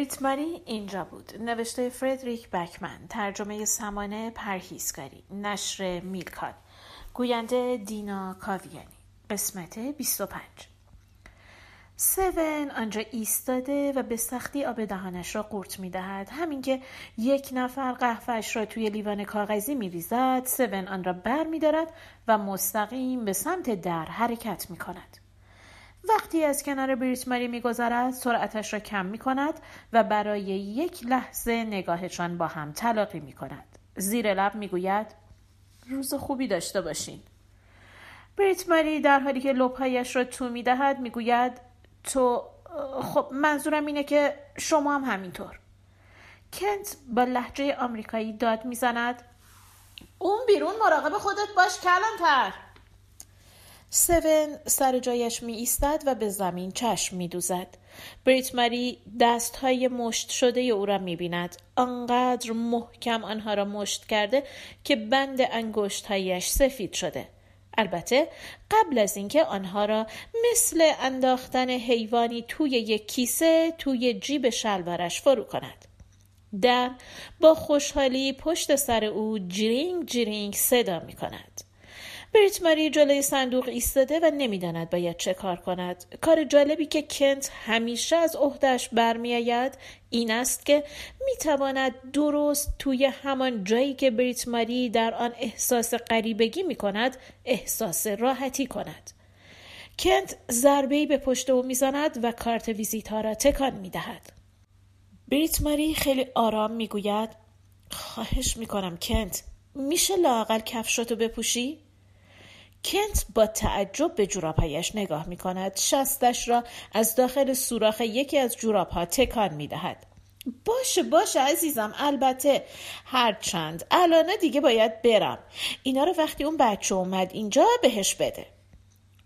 بریت ماری اینجا بود نوشته فردریک بکمن ترجمه سمانه پرهیزکاری نشر میلکان گوینده دینا کاویانی قسمت 25 سون آنجا ایستاده و به سختی آب دهانش را قورت می دهد. همین که یک نفر قهفش را توی لیوان کاغذی می ریزد آن را بر می دارد و مستقیم به سمت در حرکت می کند. وقتی از کنار بریت ماری میگذرد سرعتش را کم می کند و برای یک لحظه نگاهشان با هم تلاقی می کند. زیر لب می گوید روز خوبی داشته باشین. بریت ماری در حالی که لبهایش را تو می دهد می گوید تو خب منظورم اینه که شما هم همینطور کنت با لحجه آمریکایی داد می‌زند اون بیرون مراقب خودت باش کلانتر سون سر جایش می ایستد و به زمین چشم می دوزد. بریت مری دست های مشت شده او را می بیند. آنقدر محکم آنها را مشت کرده که بند انگشت هایش سفید شده. البته قبل از اینکه آنها را مثل انداختن حیوانی توی یک کیسه توی جیب شلوارش فرو کند. در با خوشحالی پشت سر او جرینگ جرینگ صدا می کند. بریت ماری جلوی صندوق ایستاده و نمی‌داند باید چه کار کند کار جالبی که کنت همیشه از عهدهش برمیآید این است که می‌تواند درست توی همان جایی که بریت ماری در آن احساس غریبگی می کند احساس راحتی کند کنت ضربه به پشت او می‌زند و کارت ویزیت ها را تکان می دهد. بریت ماری خیلی آرام می‌گوید خواهش می‌کنم کنت میشه لاقل کفشاتو بپوشی؟ کنت با تعجب به جورابهایش نگاه می کند. شستش را از داخل سوراخ یکی از جورابها تکان می دهد. باشه باشه عزیزم البته هرچند الان دیگه باید برم اینا رو وقتی اون بچه اومد اینجا بهش بده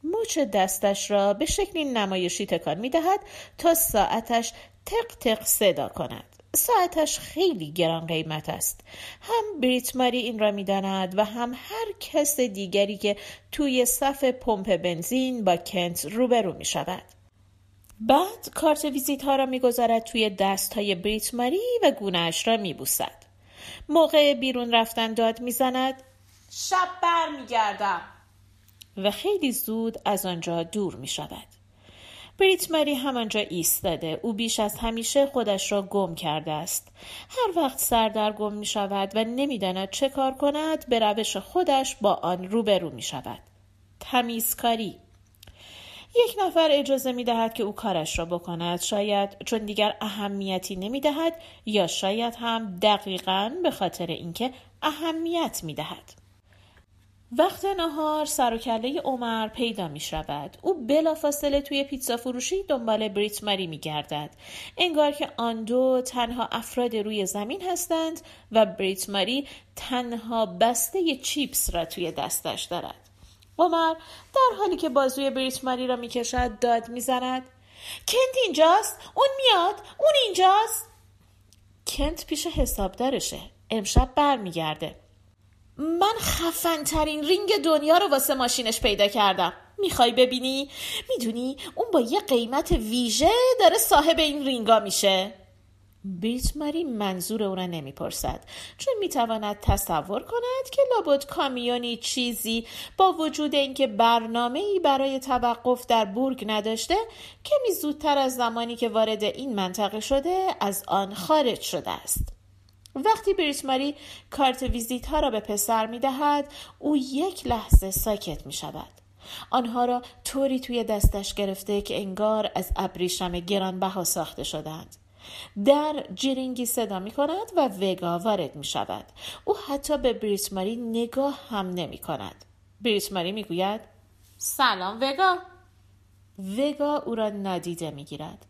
موچ دستش را به شکلی نمایشی تکان می دهد تا ساعتش تق تق صدا کند ساعتش خیلی گران قیمت است. هم بریت ماری این را می‌داند و هم هر کس دیگری که توی صف پمپ بنزین با کنت روبرو می شود بعد کارت ویزیت ها را می‌گذارد توی دست های بریت ماری و گونهش را میبوسد. موقع بیرون رفتن داد می‌زند. شب بر میگردم و خیلی زود از آنجا دور می شود. بریت مری همانجا ایستاده. او بیش از همیشه خودش را گم کرده است. هر وقت سردر گم می شود و نمی‌داند چه کار کند به روش خودش با آن روبرو می شود. تمیزکاری. یک نفر اجازه می دهد که او کارش را بکند. شاید چون دیگر اهمیتی نمی دهد یا شاید هم دقیقا به خاطر اینکه اهمیت می دهد. وقت نهار سر و کله عمر پیدا می شود. او بلافاصله توی پیتزا فروشی دنبال بریت مری می گردد. انگار که آن دو تنها افراد روی زمین هستند و بریت مری تنها بسته چیپس را توی دستش دارد. عمر در حالی که بازوی بریت مری را می کشد داد می زند. کنت اینجاست؟ اون میاد؟ اون اینجاست؟ کنت پیش حسابدارشه. امشب برمیگرده. من خفن ترین رینگ دنیا رو واسه ماشینش پیدا کردم. می‌خوای ببینی؟ می‌دونی اون با یه قیمت ویژه داره صاحب این رینگا میشه. بیت ماری منظور او را نمی‌پرسد. چون می‌تواند تصور کند که لابد کامیونی چیزی با وجود اینکه برنامه ای برای توقف در بورگ نداشته کمی زودتر از زمانی که وارد این منطقه شده از آن خارج شده است. وقتی بریت ماری کارت ویزیت ها را به پسر می دهد او یک لحظه ساکت می شود. آنها را طوری توی دستش گرفته که انگار از ابریشم گرانبها ساخته شدند. در جرینگی صدا می کند و وگا وارد می شود. او حتی به بریت ماری نگاه هم نمی کند. بریت ماری می گوید سلام وگا. وگا او را نادیده می گیرد.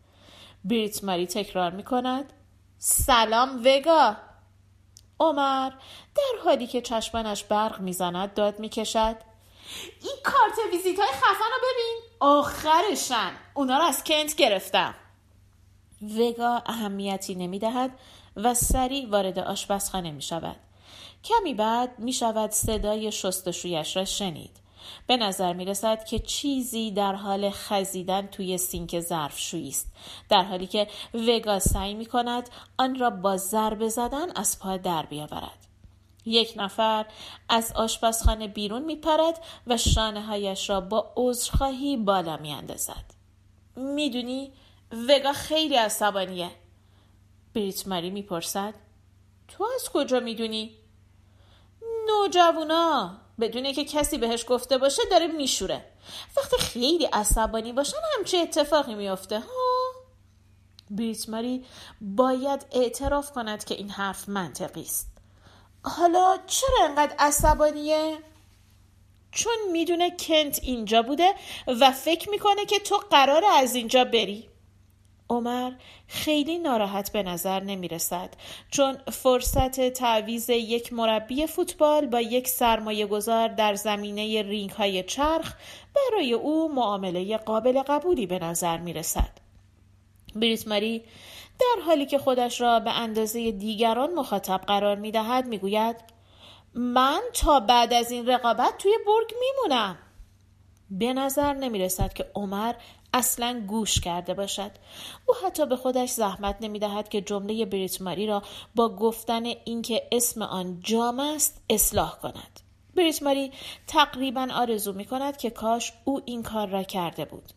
بریت ماری تکرار می کند سلام وگا عمر در حالی که چشمانش برق می‌زند داد می‌کشد این کارت ویزیت های خفن رو ببین آخرشن اونا رو از کنت گرفتم وگا اهمیتی نمی‌دهد و سریع وارد آشپزخانه می شود. کمی بعد می شود صدای شستشویش را شنید. به نظر می رسد که چیزی در حال خزیدن توی سینک ظرفشویی است در حالی که وگا سعی می کند آن را با ضربه زدن از پا در بیاورد یک نفر از آشپزخانه بیرون می پرد و شانه هایش را با عذرخواهی بالا می اندازد. می‌دونی وگا خیلی عصبانیه. بریت ماری می‌پرسد تو از کجا می‌دونی؟ نوجوانا بدون که کسی بهش گفته باشه داره میشوره. وقتی خیلی عصبانی باشن همچه اتفاقی میافته ها؟ بریت ماری باید اعتراف کند که این حرف منطقی است. حالا چرا انقدر عصبانیه؟ چون می‌دونه کنت اینجا بوده و فکر می‌کنه که تو قرار از اینجا بری. عمر خیلی ناراحت به نظر نمی رسد چون فرصت تعویز یک مربی فوتبال با یک سرمایه گذار در زمینه رینگ های چرخ برای او معامله قابل قبولی به نظر می رسد. بریت ماری در حالی که خودش را به اندازه دیگران مخاطب قرار می دهد می گوید من تا بعد از این رقابت توی برگ می مونم. به نظر نمی رسد که عمر اصلا گوش کرده باشد. او حتی به خودش زحمت نمی دهد که جمله بریت ماری را با گفتن اینکه اسم آن جام است اصلاح کند. بریت ماری تقریبا آرزو می کند که کاش او این کار را کرده بود.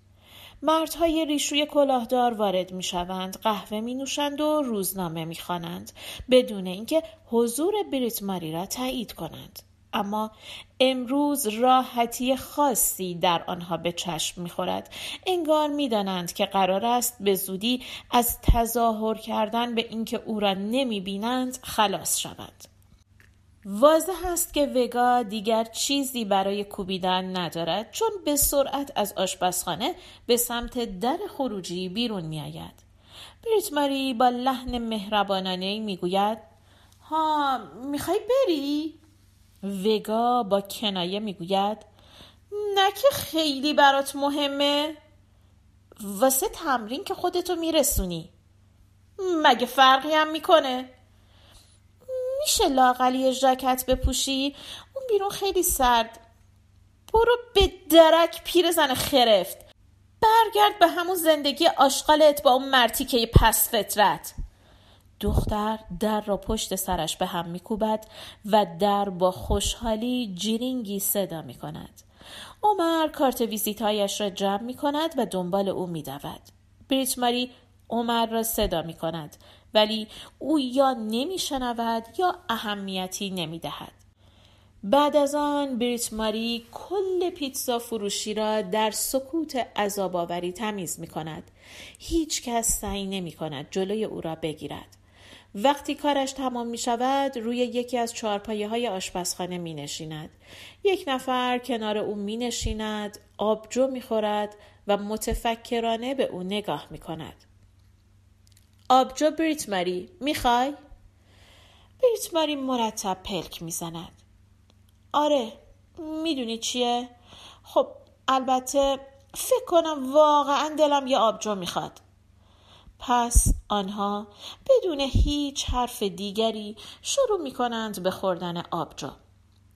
مردهای ریشوی کلاهدار وارد می شوند، قهوه می نوشند و روزنامه می خوانند بدون اینکه حضور بریت ماری را تایید کنند. اما امروز راحتی خاصی در آنها به چشم می‌خورد. انگار می‌دانند که قرار است به زودی از تظاهر کردن به اینکه او را نمی‌بینند خلاص شوند واضح است که وگا دیگر چیزی برای کوبیدن ندارد چون به سرعت از آشپزخانه به سمت در خروجی بیرون میآید. بریت ماری با لحن مهربانانه می‌گوید ها می‌خوای بری؟ وگا با کنایه می‌گوید نه که خیلی برات مهمه. واسه تمرین که خودتو میرسونی. مگه فرقی هم می‌کنه؟ میشه لاقلی ژاکت بپوشی؟ اون بیرون خیلی سرد. برو به درک پیر زن خرفت. برگرد به همون زندگی آشغالت با اون مرتی که پس فطرت. دختر در را پشت سرش به هم میکوبد و در با خوشحالی جیرینگی صدا می کند. عمر کارت ویزیتهایش را جمع می کند و دنبال او می دود. بریت ماری عمر را صدا می کند ولی او یا نمی شنود یا اهمیتی نمی دهد. بعد از آن بریت ماری کل پیتزا فروشی را در سکوت عذاب تمیز می کند. هیچ کس سعی نمی کند جلوی او را بگیرد. وقتی کارش تمام می شود روی یکی از چارپایه های آشپزخانه می نشیند. یک نفر کنار او می نشیند، آبجو می خورد و متفکرانه به او نگاه می کند. آبجو بریت ماری می خوای؟ بریت ماری مرتب پلک می زند. آره می‌دونی چیه؟ خب البته فکر کنم واقعا دلم یه آبجو می‌خواد. پس آنها بدون هیچ حرف دیگری شروع می کنند به خوردن آبجو.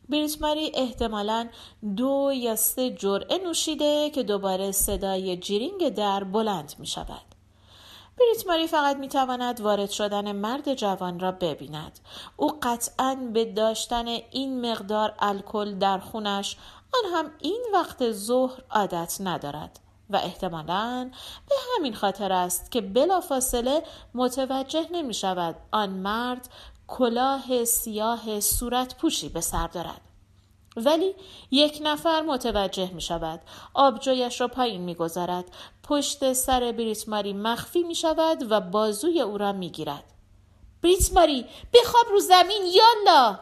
بریتماری احتمالا دو یا سه جرعه نوشیده که دوباره صدای جیرینگ در بلند می شود. بریتماری فقط می تواند وارد شدن مرد جوان را ببیند. او قطعا به داشتن این مقدار الکل در خونش آن هم این وقت ظهر عادت ندارد. و احتمالا به همین خاطر است که بلافاصله متوجه نمی شود آن مرد کلاه سیاه صورت پوشی به سر دارد. ولی یک نفر متوجه می شود آبجویش را پایین می گذارد پشت سر بریت ماری مخفی می شود و بازوی او را می گیرد. بریت ماری بخواب رو زمین یالا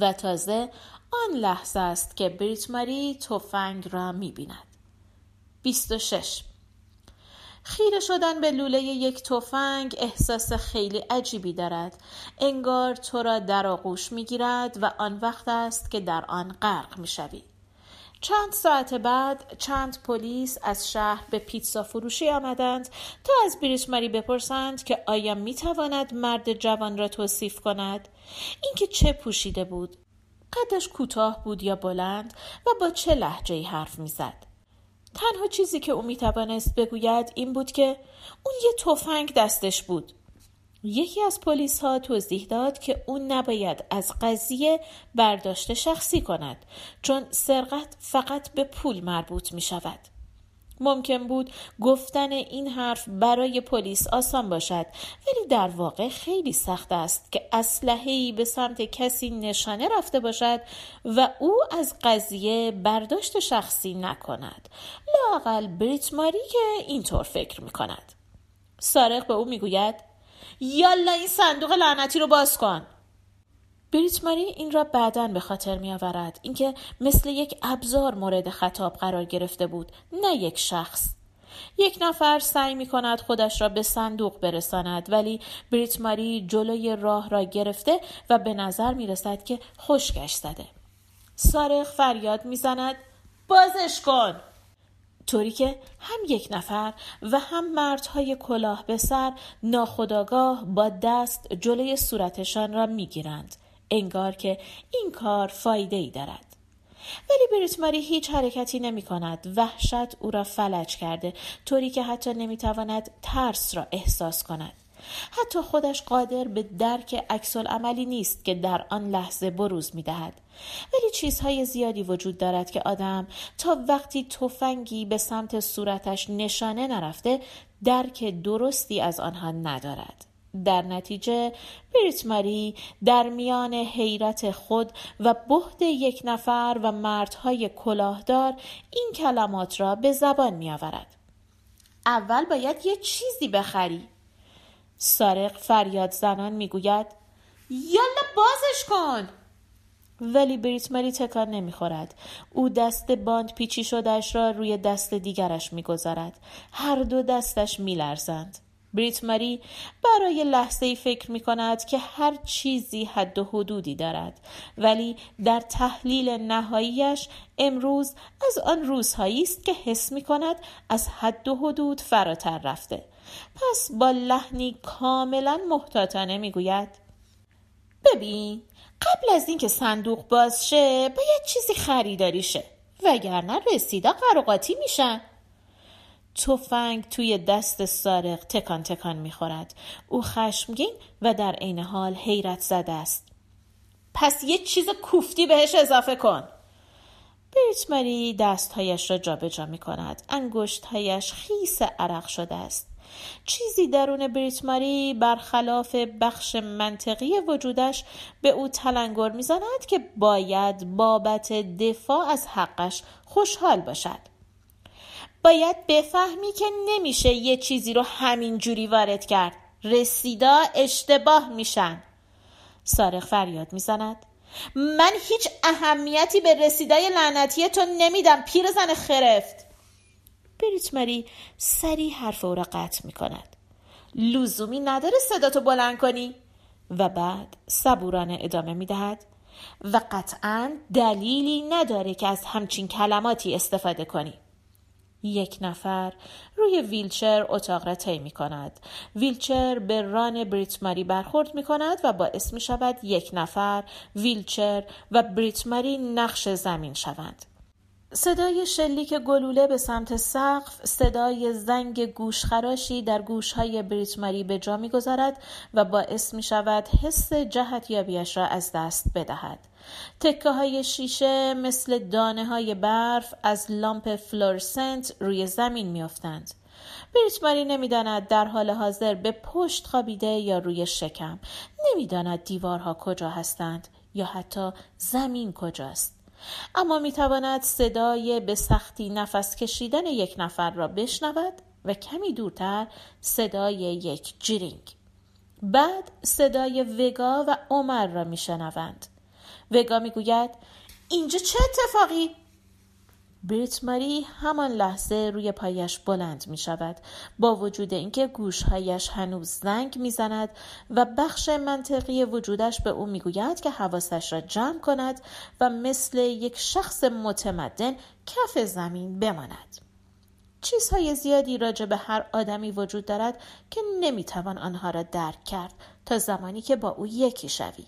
و تازه آن لحظه است که بریت ماری تفنگ را می بیند. 26 خیره شدن به لوله یک تفنگ احساس خیلی عجیبی دارد. انگار تو را در آغوش می گیرد و آن وقت است که در آن غرق می شوی. چند ساعت بعد چند پلیس از شهر به پیتزا فروشی آمدند تا از بریش ماری بپرسند که آیا می تواند مرد جوان را توصیف کند. اینکه چه پوشیده بود؟ قدش کوتاه بود یا بلند و با چه لحجه حرف می‌زد؟ تنها چیزی که او می‌توانست بگوید این بود که اون یه تفنگ دستش بود یکی از پلیس ها توضیح داد که اون نباید از قضیه برداشت شخصی کند چون سرقت فقط به پول مربوط می شود. ممکن بود گفتن این حرف برای پلیس آسان باشد. ولی در واقع خیلی سخت است که اسلحه‌ای به سمت کسی نشانه رفته باشد و او از قضیه برداشت شخصی نکند. لاقل بریت ماری که اینطور فکر می کند سارق به او می‌گوید یالا این صندوق لعنتی رو باز کن. بریت ماری این را بعدا به خاطر می آورد اینکه مثل یک ابزار مورد خطاب قرار گرفته بود نه یک شخص. یک نفر سعی می کند خودش را به صندوق برساند ولی بریت ماری جلوی راه را گرفته و به نظر می رسد که خشکش زده. سارق فریاد می زند بازش کن! طوری که هم یک نفر و هم مردهای کلاه به سر ناخداگاه با دست جلوی صورتشان را می‌گیرند. انگار که این کار فایده ای دارد ولی بریت ماری هیچ حرکتی نمی کند وحشت او را فلج کرده طوری که حتی نمی تواند ترس را احساس کند حتی خودش قادر به درک عکس عملی نیست که در آن لحظه بروز می دهد. ولی چیزهای زیادی وجود دارد که آدم تا وقتی تفنگی به سمت صورتش نشانه نرفته درک درستی از آنها ندارد. در نتیجه بریت ماری در میان حیرت خود و بهد یک نفر و مردهای کلاهدار این کلمات را به زبان می آورد. اول باید یه چیزی بخری. سارق فریاد زنان می‌گوید یالا بازش کن! ولی بریت ماری تکان نمی‌خورد. او دست باند پیچی شدهش را روی دست دیگرش می‌گذارد. هر دو دستش میلرزند. بریت ماری برای لحظه ای فکر می کند که هر چیزی حد و حدودی دارد. ولی در تحلیل نهاییش امروز از آن روزهایی است که حس می کند از حد و حدود فراتر رفته. پس با لحنی کاملا محتاطانه می گوید ببین قبل از اینکه صندوق باز شه باید چیزی خریداری شه وگرنه رسیدا قراقاتی میشن. تفنگ توی دست سارق تکان تکان می‌خورد. او خشمگین و در عین حال حیرت زده است. پس یه چیز کوفتی بهش اضافه کن. بریت مری دستهایش را جابجا جا می کند انگشتهایش خیس عرق شده است. چیزی درون بریت ماری برخلاف بخش منطقی وجودش به او تلنگر می‌زند که باید بابت دفاع از حقش خوشحال باشد. باید بفهمی که نمیشه یه چیزی رو همین جوری وارد کرد. رسیدا اشتباه میشن. سارق فریاد می‌زند. من هیچ اهمیتی به رسیدای لعنتی تو نمیدم پیر زن خرفت. بریت مری سری حرف او را قطع می کند لزومی نداره صداتو بلند کنی. و بعد صبورانه ادامه می دهد و قطعا دلیلی نداره که از همچین کلماتی استفاده کنی. یک نفر روی ویلچر اتاق را طی می کند. ویلچر به ران بریت ماری برخورد می کند و باعث می شود یک نفر ویلچر و بریت ماری نقش زمین شوند. صدای شلیک گلوله به سمت سقف صدای زنگ گوشخراشی در گوشهای بریت ماری به جا می‌گذارد و باعث می شود حس جهت یابیش را از دست بدهد تکه های شیشه مثل دانه های برف از لامپ فلورسنت روی زمین میافتند. بریت ماری نمی‌داند در حال حاضر به پشت خوابیده یا روی شکم. نمی‌داند دیوارها کجا هستند یا حتی زمین کجاست. اما می‌تواند صدای به سختی نفس کشیدن یک نفر را بشنود و کمی دورتر صدای یک جرینگ بعد صدای وگا و عمر را میشنوند. وگا می‌گوید اینجا چه اتفاقی؟ بریت ماری همان لحظه روی پایش بلند می شود با وجود اینکه گوشهایش هنوز زنگ می زند و بخش منطقی وجودش به او می گوید که حواسش را جمع کند و مثل یک شخص متمدن کف زمین بماند. چیزهای زیادی راجع به هر آدمی وجود دارد که نمی‌توان آنها را درک کرد تا زمانی که با او یکی شوی.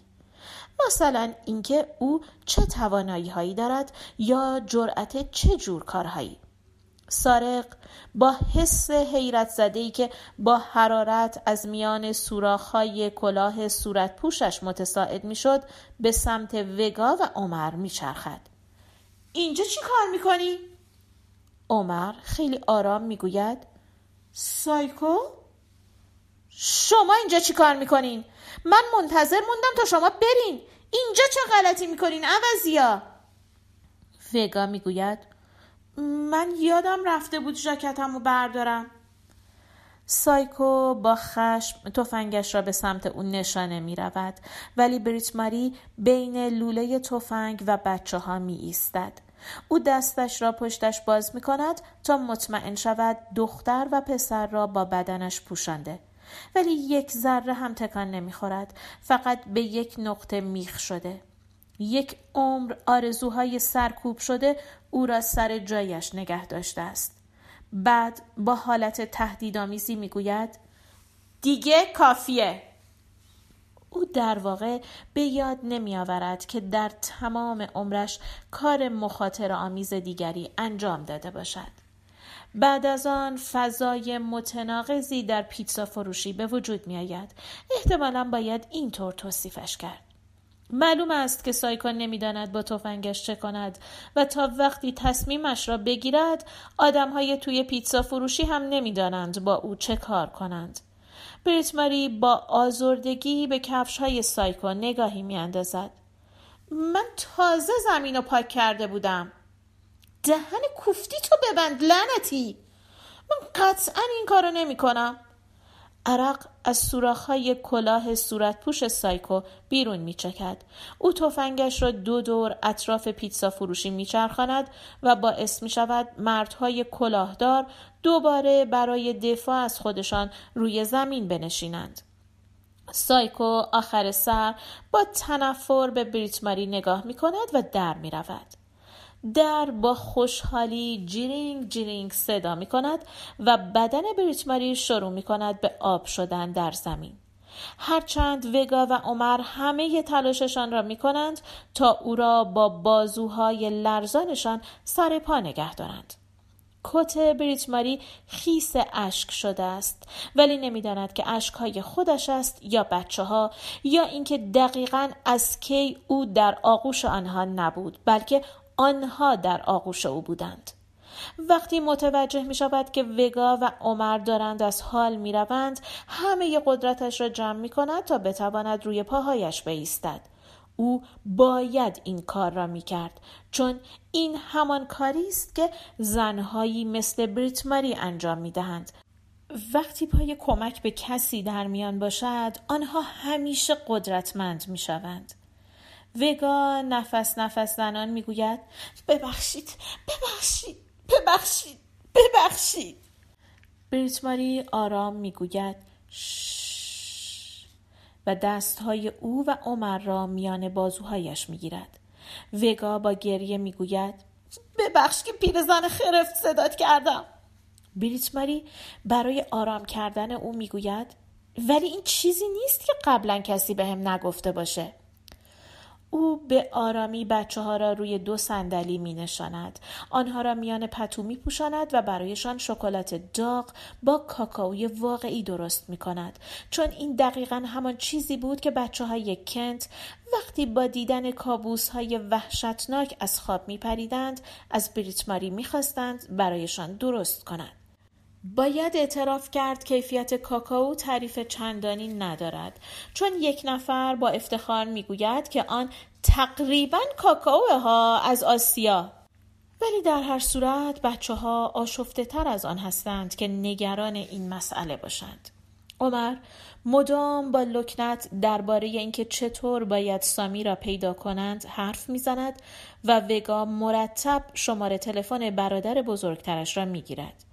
مثلا اینکه او چه توانایی هایی دارد یا جرأت چه جور کارهایی سارق با حس حیرت زده ای که با حرارت از میان سوراخ‌های کلاه صورت پوشش متساعد می‌شد به سمت وگا و عمر میچرخد اینجا چی کار می‌کنی؟ عمر خیلی آرام می‌گوید سایکو؟ شما اینجا چی کار می‌کنین؟ من منتظر موندم تا شما برین اینجا چه غلطی می‌کنین عوضیا؟ وگا می‌گوید من یادم رفته بود ژاکتمو بردارم سایکو با خشم تفنگش را به سمت او نشانه می رود ولی بریت ماری بین لوله تفنگ و بچه ها می ایستد. او دستش را پشتش باز می کند تا مطمئن شود دختر و پسر را با بدنش پوشانده. ولی یک ذره هم تکان نمی خورد. فقط به یک نقطه میخ شده. یک عمر آرزوهای سرکوب شده او را سر جایش نگه داشته است. بعد با حالت تهدیدآمیزی می‌گوید دیگه کافیه او در واقع به یاد نمی آورد که در تمام عمرش کار مخاطر آمیز دیگری انجام داده باشد. بعد از آن فضای متناقضی در پیتزا فروشی به وجود می آید. احتمالا باید اینطور توصیفش کرد. معلوم است که سایکو نمی‌داند با تفنگش چه کند و تا وقتی تصمیمش را بگیرد آدمهای توی پیتزا فروشی هم نمی‌دانند با او چه کار کنند. بریت ماری با آزردگی به کفش های سایکو نگاهی میاندازد. من تازه زمین رو پاک کرده بودم. دهن کوفتی تو ببند لعنتی. من قطعا این کارو نمی کنم. عرق از سوراخ‌های کلاه صورتپوش سایکو بیرون میچکد او تفنگش را دو دور اطراف پیتزا فروشی میچرخاند و باعث شود مردهای کلاهدار دوباره برای دفاع از خودشان روی زمین بنشینند. سایکو آخر سر با تنفر به بریتماری نگاه می کند و در می رود. در با خوشحالی جیرینگ جیرینگ صدا می کند و بدن بریتماری شروع می کند به آب شدن در زمین. هرچند وگا و عمر همه تلاششان را می کنند تا او را با بازوهای لرزانشان سر پا نگه دارند. کت بریتماری خیس اشک شده است ولی نمی‌داند که اشکهای خودش است یا بچه ها یا اینکه دقیقا از کی او در آغوش آنها نبود بلکه آنها در آغوش او بودند. وقتی متوجه می شود که وگا و عمر دارند از حال می روند همه قدرتش را جمع می کند تا بتواند روی پاهایش بایستد او باید این کار را می کرد چون این همان کاری است که زنهایی مثل بریت ماری انجام می دهند وقتی پای کمک به کسی در میان باشد آنها همیشه قدرتمند می شوند وگا نفس نفس زنان می‌گوید ببخشید ببخشید ببخشید ببخشید. بریتماری آرام می‌گوید و دستهای او و عمر را میان بازوهایش می‌گیرد. وگا با گریه می‌گوید ببخش که پیرزن خرفت صدات کردم. بریتماری برای آرام کردن او می‌گوید ولی این چیزی نیست که قبلا کسی به هم نگفته باشه. او به آرامی بچه ها را روی دو صندلی می نشاند. آنها را میان پتو می پوشاند و برایشان شکلات داغ با کاکائوی واقعی درست می کند. چون این دقیقا همان چیزی بود که بچه های کنت وقتی با دیدن کابوس های وحشتناک از خواب می پریدند از بریتماری می خواستند برایشان درست کند. باید اعتراف کرد کیفیت کاکائو تعریف چندانی ندارد. چون یک نفر با افتخار می‌گوید که آن تقریبا کاکائو ها از آسیا. ولی در هر صورت بچه ها آشفته تر از آن هستند که نگران این مسئله باشند. عمر مدام با لکنت درباره اینکه چطور باید سامی را پیدا کنند حرف می‌زند و وگا مرتب شماره تلفن برادر بزرگترش را می‌گیرد.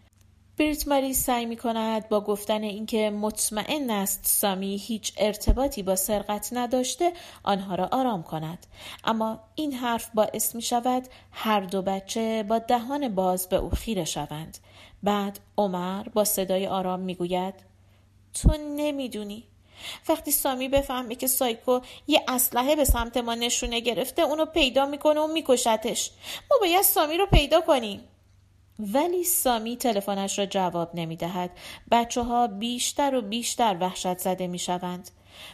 بریت ماری سعی می کند با گفتن اینکه مطمئن است سامی هیچ ارتباطی با سرقت نداشته آنها را آرام کند. اما این حرف باعث می شود هر دو بچه با دهان باز به او خیره شوند. بعد عمر با صدای آرام می گوید تو نمی‌دونی. وقتی سامی بفهمه که سایکو یه اسلحه به سمت ما نشونه گرفته اونو پیدا می‌کنه و میکشتش. ما باید سامی رو پیدا کنیم. ولی سامی تلفنش را جواب نمی‌دهد بچه ها بیشتر و بیشتر وحشت زده می شوند.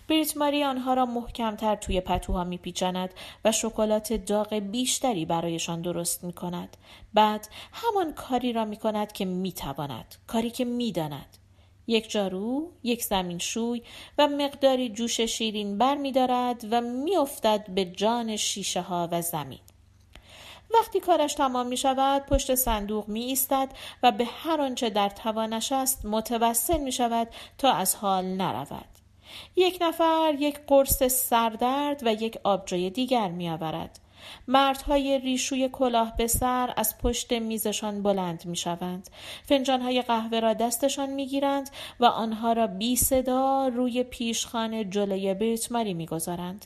بریت ماری آنها را محکمتر توی پتوها میپیچاند و شکلات داغ بیشتری برایشان درست می کند. بعد همان کاری را می کند که می تواند. کاری که می داند. یک جارو، یک زمین شوی و مقداری جوش شیرین بر می دارد و می افتد به جان شیشه ها و زمین. وقتی کارش تمام می شود پشت صندوق می ایستد و به هر آنچه در توانش است متوسل می شود تا از حال نرود. یک نفر یک قرص سردرد و یک آبجوی دیگر می آورد. مردهای ریشوی کلاه به سر از پشت میزشان بلند می شوند. فنجانهای قهوه را دستشان می گیرند و آنها را بی صدا روی پیشخان جلوی بیتماری می گذارند.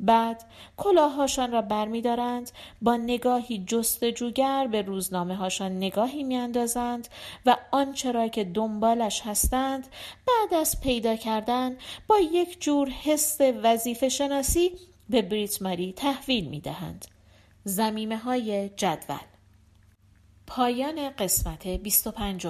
بعد کلاههاشان را برمیدارند با نگاهی جستجوگر به روزنامه هاشان نگاهی میاندازند و آنچه را که دنبالش هستند بعد از پیدا کردن با یک جور حس وظیفه شناسی به بریت ماری تحویل می دهند. زمیمه های جدول پایان قسمت 25